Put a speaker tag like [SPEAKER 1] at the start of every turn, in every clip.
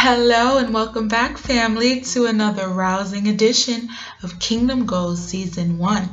[SPEAKER 1] Hello and welcome back, family, to another rousing edition of Kingdom Goals Season 1.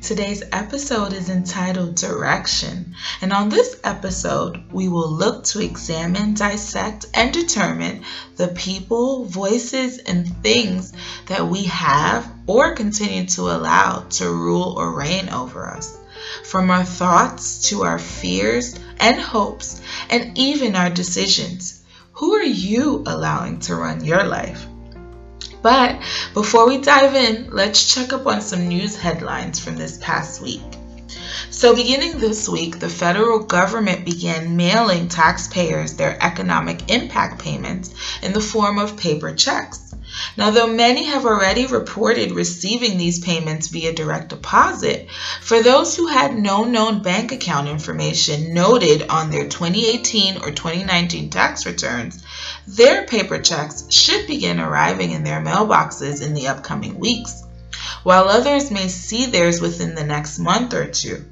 [SPEAKER 1] Today's episode is entitled Direction, and on this episode, we will look to examine, dissect, and determine the people, voices, and things that we have or continue to allow to rule or reign over us. From our thoughts to our fears and hopes, and even our decisions. Who are you allowing to run your life? But before we dive in, let's check up on some news headlines from this past week. So, beginning this week, the federal government began mailing taxpayers their economic impact payments in the form of paper checks. Now, though many have already reported receiving these payments via direct deposit, for those who had no known bank account information noted on their 2018 or 2019 tax returns, their paper checks should begin arriving in their mailboxes in the upcoming weeks, while others may see theirs within the next month or two.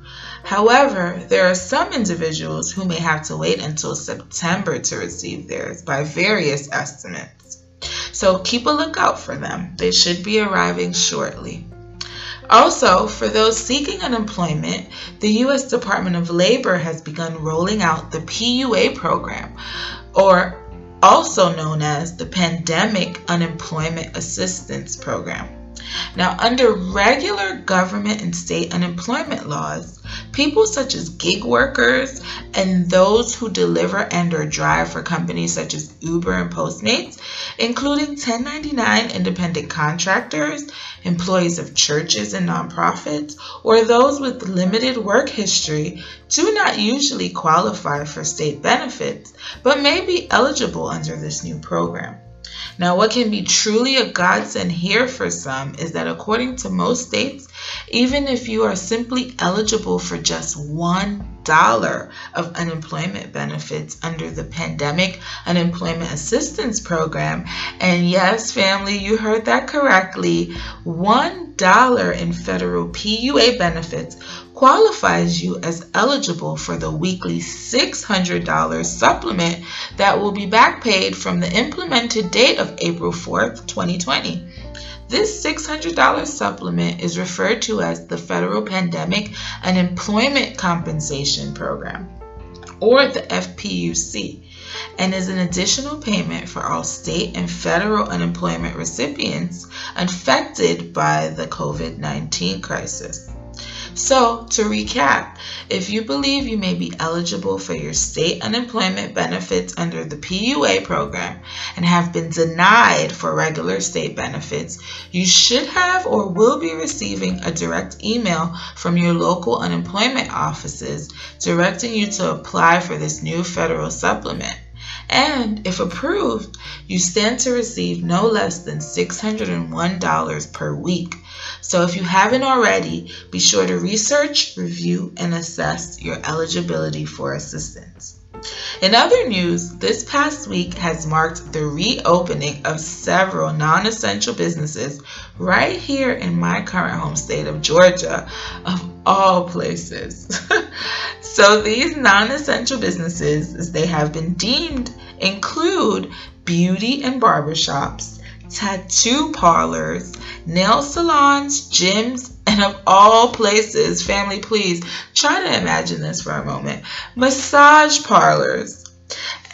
[SPEAKER 1] However, there are some individuals who may have to wait until September to receive theirs by various estimates. So keep a lookout for them. They should be arriving shortly. Also, for those seeking unemployment, the U.S. Department of Labor has begun rolling out the PUA program, or also known as the Pandemic Unemployment Assistance Program. Now, under regular government and state unemployment laws, people such as gig workers and those who deliver and or drive for companies such as Uber and Postmates, including 1099 independent contractors, employees of churches and nonprofits, or those with limited work history, do not usually qualify for state benefits, but may be eligible under this new program. Now, what can be truly a godsend here for some is that according to most states, even if you are simply eligible for just $1 of unemployment benefits under the Pandemic Unemployment Assistance Program, and yes, family, you heard that correctly, $1 in federal PUA benefits qualifies you as eligible for the weekly $600 supplement that will be back paid from the implemented date of April 4th, 2020. This $600 supplement is referred to as the Federal Pandemic Unemployment Compensation Program, or the FPUC, and is an additional payment for all state and federal unemployment recipients affected by the COVID 19 crisis. So, to recap, if you believe you may be eligible for your state unemployment benefits under the PUA program and have been denied for regular state benefits, you should have or will be receiving a direct email from your local unemployment offices directing you to apply for this new federal supplement. And if approved, you stand to receive no less than $601 per week so if you haven't already, be sure to research, review, and assess your eligibility for assistance. In other news, this past week has marked the reopening of several non essential businesses right here in my current home state of Georgia, of all places. so, these non essential businesses, as they have been deemed, include beauty and barbershops, tattoo parlors, nail salons, gyms, and of all places, family, please try to imagine this for a moment massage parlors.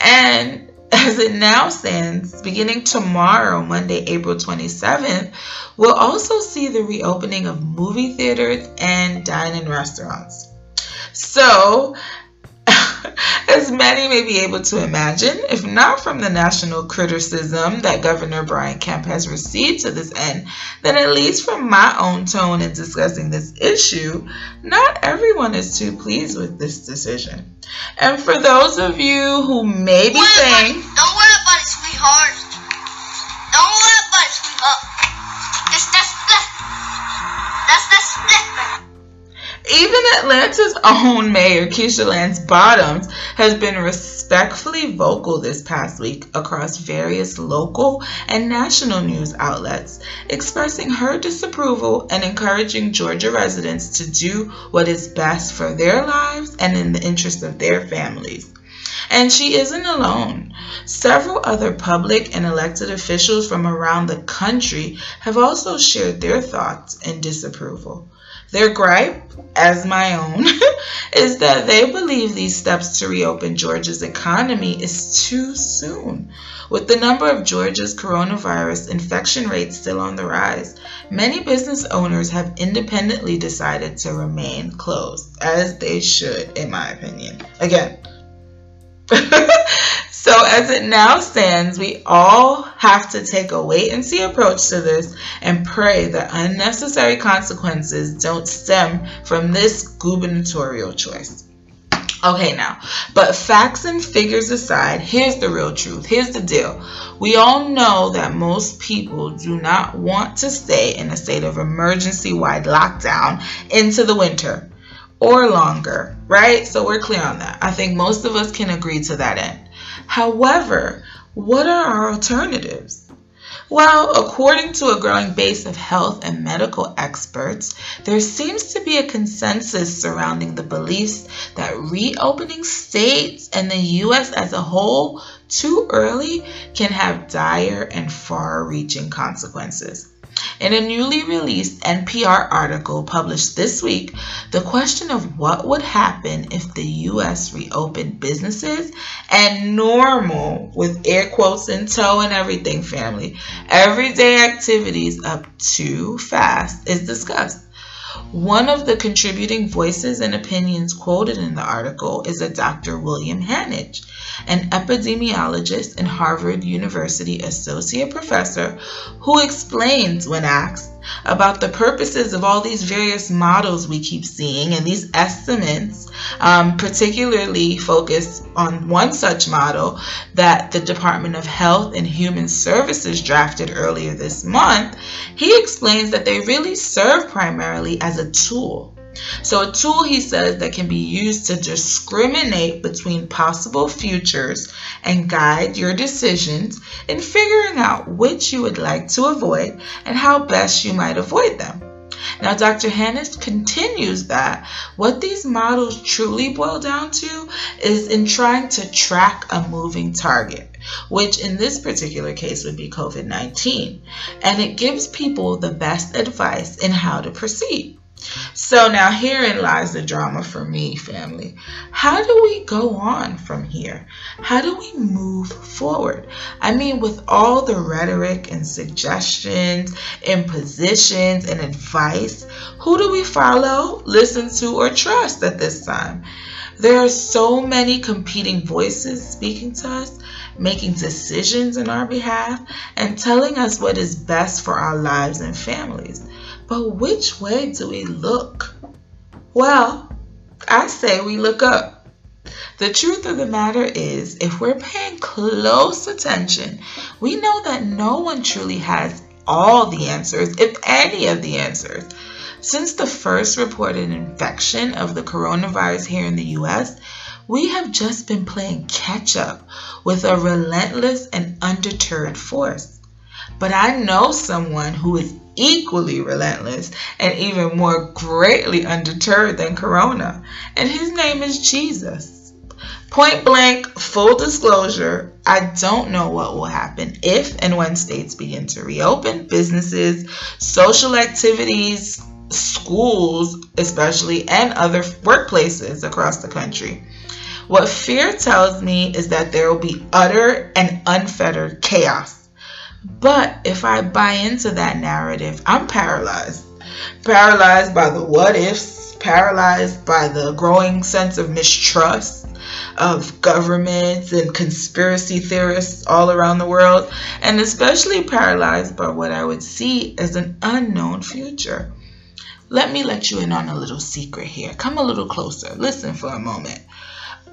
[SPEAKER 1] And as it now stands, beginning tomorrow, Monday, April 27th, we'll also see the reopening of movie theaters and dine in restaurants. So, as many may be able to imagine, if not from the national criticism that Governor Brian Kemp has received to this end, then at least from my own tone in discussing this issue, not everyone is too pleased with this decision. And for those of you who may be saying,
[SPEAKER 2] Don't worry about it, sweetheart.
[SPEAKER 1] Even Atlanta's own mayor, Keisha Lance Bottoms, has been respectfully vocal this past week across various local and national news outlets, expressing her disapproval and encouraging Georgia residents to do what is best for their lives and in the interest of their families. And she isn't alone. Several other public and elected officials from around the country have also shared their thoughts and disapproval. Their gripe, as my own, is that they believe these steps to reopen Georgia's economy is too soon. With the number of Georgia's coronavirus infection rates still on the rise, many business owners have independently decided to remain closed, as they should, in my opinion. Again, so, as it now stands, we all have to take a wait and see approach to this and pray that unnecessary consequences don't stem from this gubernatorial choice. Okay, now, but facts and figures aside, here's the real truth. Here's the deal. We all know that most people do not want to stay in a state of emergency wide lockdown into the winter or longer, right? So we're clear on that. I think most of us can agree to that end. However, what are our alternatives? Well, according to a growing base of health and medical experts, there seems to be a consensus surrounding the beliefs that reopening states and the U.S. as a whole too early can have dire and far reaching consequences. In a newly released NPR article published this week, the question of what would happen if the U.S. reopened businesses and normal, with air quotes in tow and everything, family, everyday activities up too fast is discussed. One of the contributing voices and opinions quoted in the article is a Dr. William Hanage an epidemiologist and Harvard University associate professor, who explains when asked about the purposes of all these various models we keep seeing and these estimates, um, particularly focused on one such model that the Department of Health and Human Services drafted earlier this month. He explains that they really serve primarily as a tool so, a tool, he says, that can be used to discriminate between possible futures and guide your decisions in figuring out which you would like to avoid and how best you might avoid them. Now, Dr. Hanage continues that what these models truly boil down to is in trying to track a moving target, which in this particular case would be COVID 19, and it gives people the best advice in how to proceed. So now herein lies the drama for me, family. How do we go on from here? How do we move forward? I mean, with all the rhetoric and suggestions, impositions, and advice, who do we follow, listen to, or trust at this time? There are so many competing voices speaking to us, making decisions in our behalf, and telling us what is best for our lives and families. But which way do we look? Well, I say we look up. The truth of the matter is, if we're paying close attention, we know that no one truly has all the answers, if any of the answers. Since the first reported infection of the coronavirus here in the US, we have just been playing catch up with a relentless and undeterred force. But I know someone who is equally relentless and even more greatly undeterred than Corona, and his name is Jesus. Point blank, full disclosure, I don't know what will happen if and when states begin to reopen businesses, social activities, schools, especially, and other workplaces across the country. What fear tells me is that there will be utter and unfettered chaos but if I buy into that narrative, I'm paralyzed. Paralyzed by the what ifs, paralyzed by the growing sense of mistrust of governments and conspiracy theorists all around the world, and especially paralyzed by what I would see as an unknown future. Let me let you in on a little secret here. Come a little closer. Listen for a moment.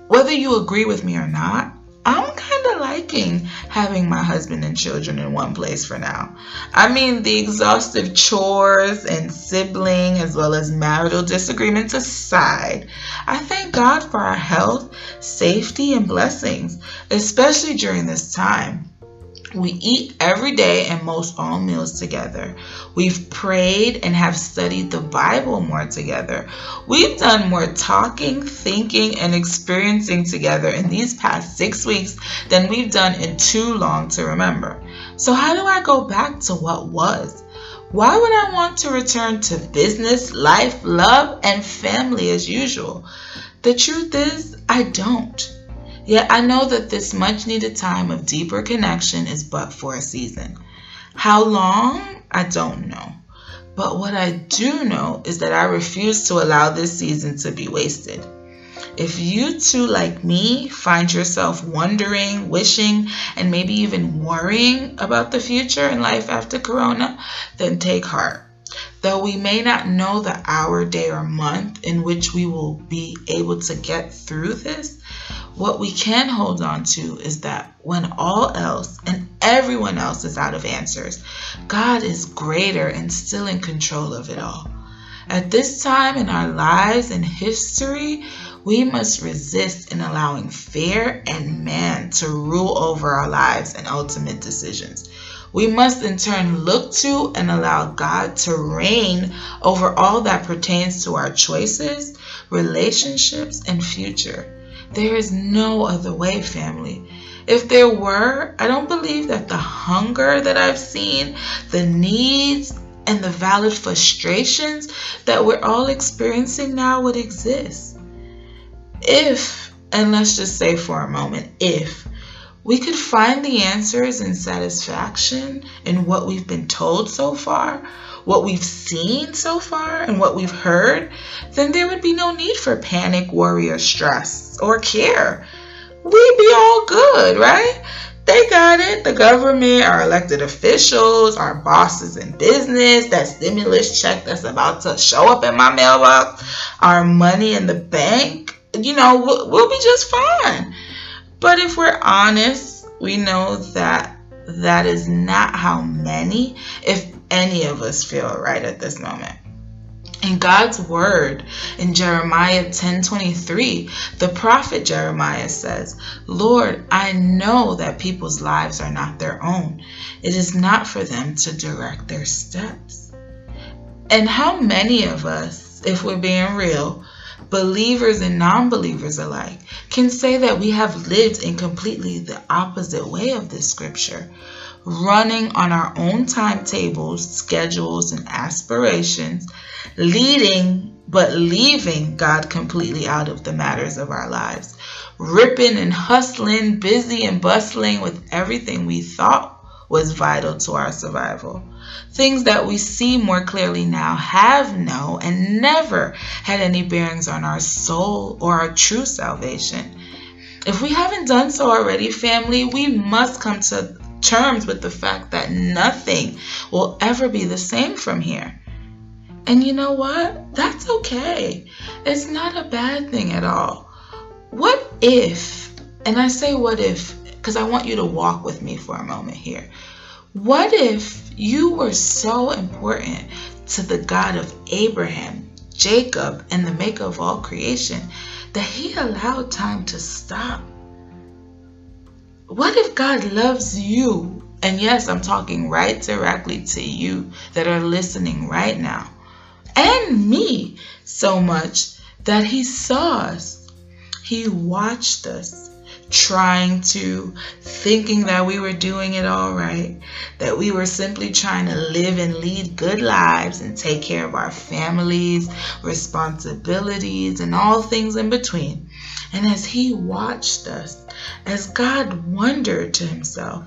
[SPEAKER 1] Whether you agree with me or not, I'm kind of liking having my husband and children in one place for now. I mean, the exhaustive chores and sibling as well as marital disagreements aside, I thank God for our health, safety, and blessings, especially during this time. We eat every day and most all meals together. We've prayed and have studied the Bible more together. We've done more talking, thinking, and experiencing together in these past six weeks than we've done in too long to remember. So, how do I go back to what was? Why would I want to return to business, life, love, and family as usual? The truth is, I don't. Yet I know that this much needed time of deeper connection is but for a season. How long? I don't know. But what I do know is that I refuse to allow this season to be wasted. If you too, like me, find yourself wondering, wishing, and maybe even worrying about the future and life after Corona, then take heart. Though we may not know the hour, day, or month in which we will be able to get through this, what we can hold on to is that when all else and everyone else is out of answers, God is greater and still in control of it all. At this time in our lives and history, we must resist in allowing fear and man to rule over our lives and ultimate decisions. We must in turn look to and allow God to reign over all that pertains to our choices, relationships, and future. There is no other way, family. If there were, I don't believe that the hunger that I've seen, the needs, and the valid frustrations that we're all experiencing now would exist. If, and let's just say for a moment, if we could find the answers and satisfaction in what we've been told so far, what we've seen so far, and what we've heard, then there would be no need for panic, worry, or stress or care. We'd be all good, right? They got it. The government, our elected officials, our bosses in business, that stimulus check that's about to show up in my mailbox, our money in the bank, you know, we'll, we'll be just fine. But if we're honest, we know that that is not how many, if any of us feel right at this moment. In God's word in Jeremiah 10:23, the prophet Jeremiah says, "Lord, I know that people's lives are not their own. It is not for them to direct their steps." And how many of us, if we're being real, believers and non-believers alike, can say that we have lived in completely the opposite way of this scripture? running on our own timetables, schedules, and aspirations, leading but leaving God completely out of the matters of our lives, ripping and hustling, busy and bustling with everything we thought was vital to our survival. Things that we see more clearly now have no and never had any bearings on our soul or our true salvation. If we haven't done so already, family, we must come to terms with the fact that nothing will ever be the same from here. And you know what? That's okay. It's not a bad thing at all. What if, and I say what if because I want you to walk with me for a moment here. What if you were so important to the God of Abraham, Jacob, and the maker of all creation that he allowed time to stop what if God loves you? And yes, I'm talking right directly to you that are listening right now. And me so much that He saw us. He watched us trying to, thinking that we were doing it all right, that we were simply trying to live and lead good lives and take care of our families, responsibilities, and all things in between. And as He watched us, as God wondered to himself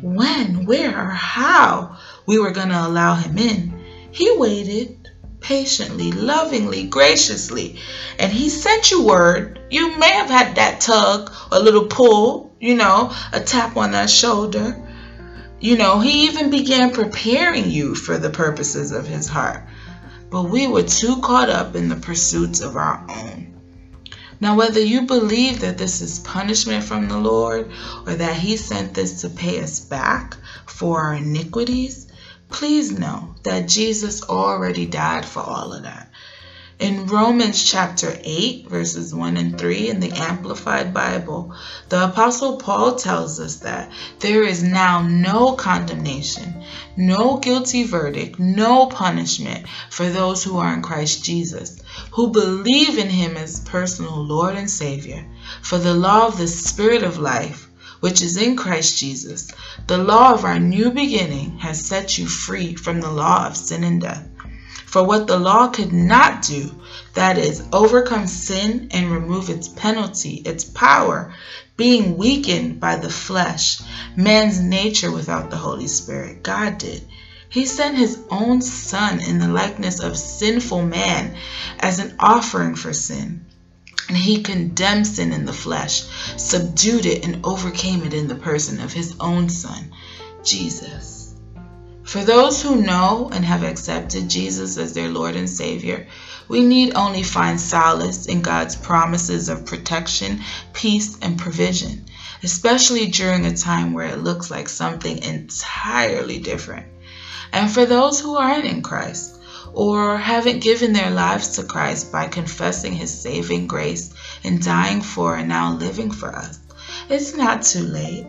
[SPEAKER 1] when, where, or how we were going to allow him in, he waited patiently, lovingly, graciously, and he sent you word. You may have had that tug, a little pull, you know, a tap on that shoulder. You know, he even began preparing you for the purposes of his heart. But we were too caught up in the pursuits of our own. Now, whether you believe that this is punishment from the Lord or that He sent this to pay us back for our iniquities, please know that Jesus already died for all of that. In Romans chapter 8, verses 1 and 3 in the Amplified Bible, the Apostle Paul tells us that there is now no condemnation, no guilty verdict, no punishment for those who are in Christ Jesus, who believe in him as personal Lord and Savior. For the law of the Spirit of life, which is in Christ Jesus, the law of our new beginning, has set you free from the law of sin and death. For what the law could not do, that is, overcome sin and remove its penalty, its power, being weakened by the flesh, man's nature without the Holy Spirit, God did. He sent his own Son in the likeness of sinful man as an offering for sin. And he condemned sin in the flesh, subdued it, and overcame it in the person of his own Son, Jesus. For those who know and have accepted Jesus as their Lord and Savior, we need only find solace in God's promises of protection, peace, and provision, especially during a time where it looks like something entirely different. And for those who aren't in Christ, or haven't given their lives to Christ by confessing His saving grace and dying for and now living for us, it's not too late.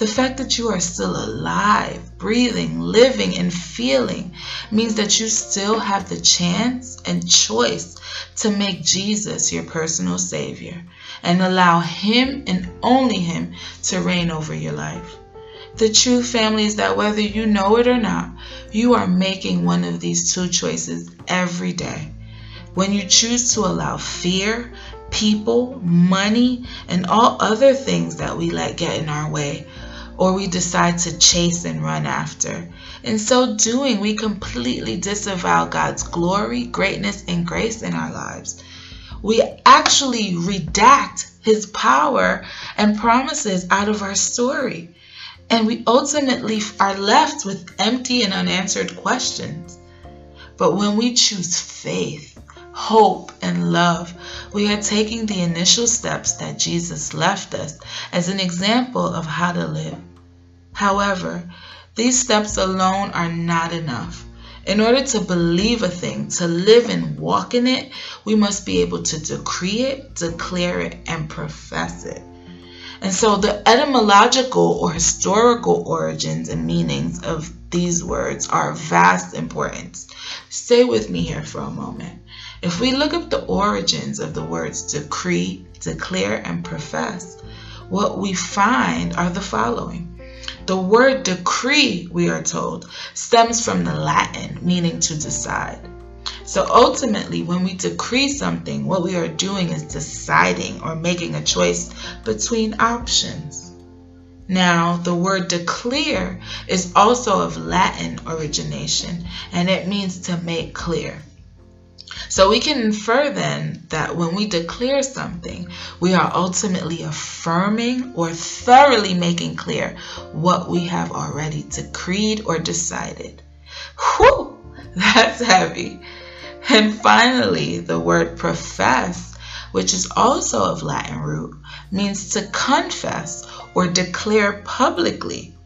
[SPEAKER 1] The fact that you are still alive, breathing, living, and feeling means that you still have the chance and choice to make Jesus your personal Savior and allow Him and only Him to reign over your life. The truth, family, is that whether you know it or not, you are making one of these two choices every day. When you choose to allow fear, people, money, and all other things that we let get in our way or we decide to chase and run after. In so doing, we completely disavow God's glory, greatness, and grace in our lives. We actually redact his power and promises out of our story. And we ultimately are left with empty and unanswered questions. But when we choose faith, hope, and love, we are taking the initial steps that Jesus left us as an example of how to live. However, these steps alone are not enough. In order to believe a thing, to live and walk in it, we must be able to decree it, declare it, and profess it. And so the etymological or historical origins and meanings of these words are of vast importance. Stay with me here for a moment. If we look up the origins of the words decree, declare, and profess, what we find are the following. The word decree, we are told, stems from the Latin meaning to decide. So ultimately, when we decree something, what we are doing is deciding or making a choice between options. Now, the word declare is also of Latin origination and it means to make clear. So we can infer then that when we declare something, we are ultimately affirming or thoroughly making clear what we have already decreed or decided. Whew, that's heavy. And finally, the word profess, which is also of Latin root, means to confess or declare publicly.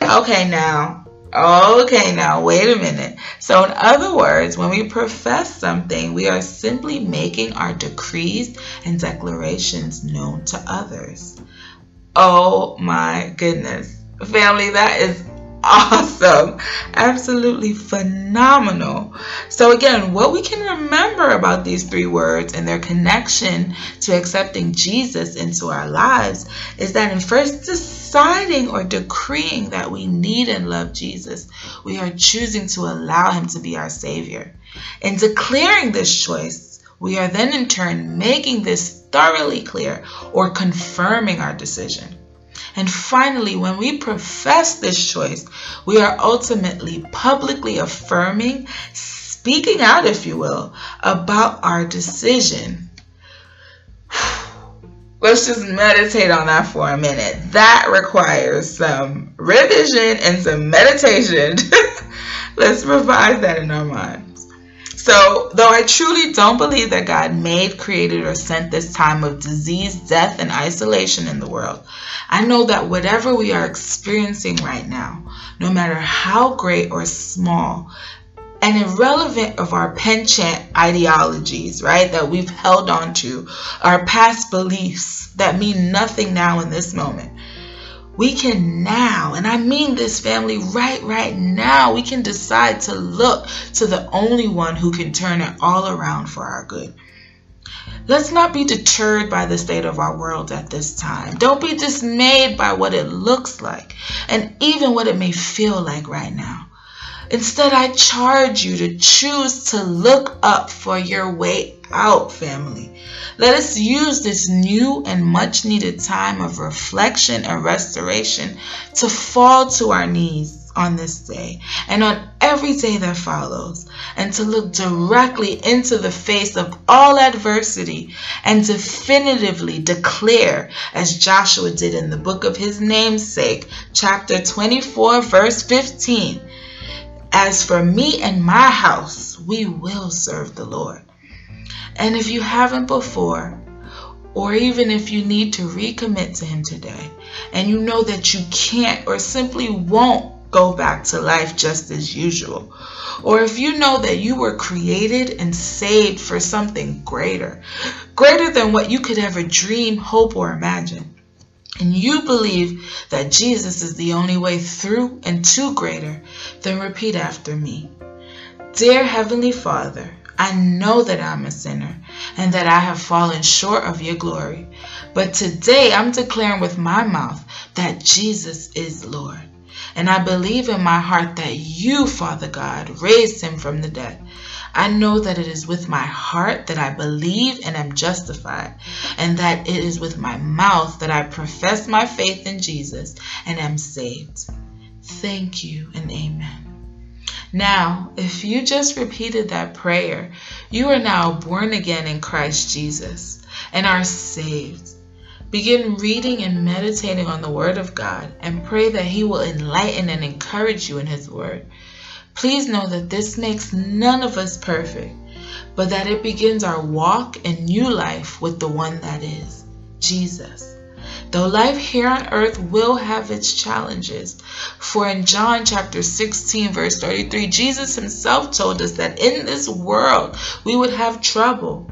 [SPEAKER 1] Okay, now Okay, now wait a minute. So, in other words, when we profess something, we are simply making our decrees and declarations known to others. Oh my goodness. Family, that is awesome. Absolutely phenomenal. So, again, what we can remember about these three words and their connection to accepting Jesus into our lives is that in first deciding or decreeing that we need and love Jesus, we are choosing to allow Him to be our Savior. In declaring this choice, we are then in turn making this thoroughly clear or confirming our decision. And finally, when we profess this choice, we are ultimately publicly affirming, speaking out, if you will, about our decision. Let's just meditate on that for a minute. That requires some revision and some meditation. Let's revise that in our mind. So, though I truly don't believe that God made, created, or sent this time of disease, death, and isolation in the world, I know that whatever we are experiencing right now, no matter how great or small, and irrelevant of our penchant ideologies, right, that we've held on to, our past beliefs that mean nothing now in this moment. We can now, and I mean this family right, right now, we can decide to look to the only one who can turn it all around for our good. Let's not be deterred by the state of our world at this time. Don't be dismayed by what it looks like and even what it may feel like right now. Instead, I charge you to choose to look up for your way out, family. Let us use this new and much needed time of reflection and restoration to fall to our knees on this day and on every day that follows, and to look directly into the face of all adversity and definitively declare, as Joshua did in the book of his namesake, chapter 24, verse 15 As for me and my house, we will serve the Lord. And if you haven't before, or even if you need to recommit to Him today, and you know that you can't or simply won't go back to life just as usual. Or if you know that you were created and saved for something greater, greater than what you could ever dream, hope, or imagine. And you believe that Jesus is the only way through and to greater, then repeat after me. Dear Heavenly Father, I know that I'm a sinner and that I have fallen short of your glory. But today I'm declaring with my mouth that Jesus is Lord. And I believe in my heart that you, Father God, raised him from the dead. I know that it is with my heart that I believe and am justified, and that it is with my mouth that I profess my faith in Jesus and am saved. Thank you and amen. Now, if you just repeated that prayer, you are now born again in Christ Jesus and are saved. Begin reading and meditating on the Word of God and pray that He will enlighten and encourage you in His Word. Please know that this makes none of us perfect, but that it begins our walk and new life with the one that is Jesus. Though life here on earth will have its challenges, for in John chapter 16, verse 33, Jesus himself told us that in this world we would have trouble,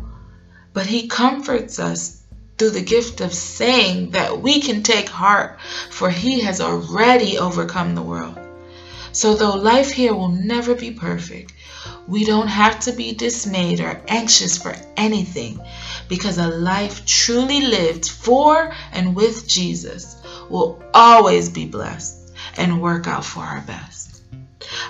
[SPEAKER 1] but he comforts us through the gift of saying that we can take heart, for he has already overcome the world. So, though life here will never be perfect, we don't have to be dismayed or anxious for anything because a life truly lived for and with Jesus will always be blessed and work out for our best.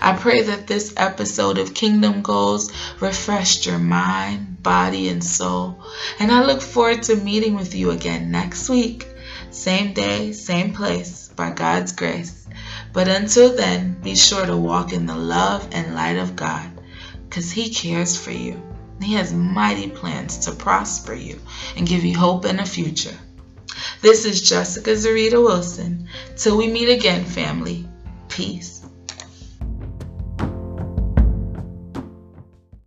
[SPEAKER 1] I pray that this episode of Kingdom Goals refreshed your mind, body, and soul. And I look forward to meeting with you again next week. Same day, same place, by God's grace. But until then, be sure to walk in the love and light of God because He cares for you. He has mighty plans to prosper you and give you hope and a future. This is Jessica Zarita Wilson. Till we meet again, family. Peace.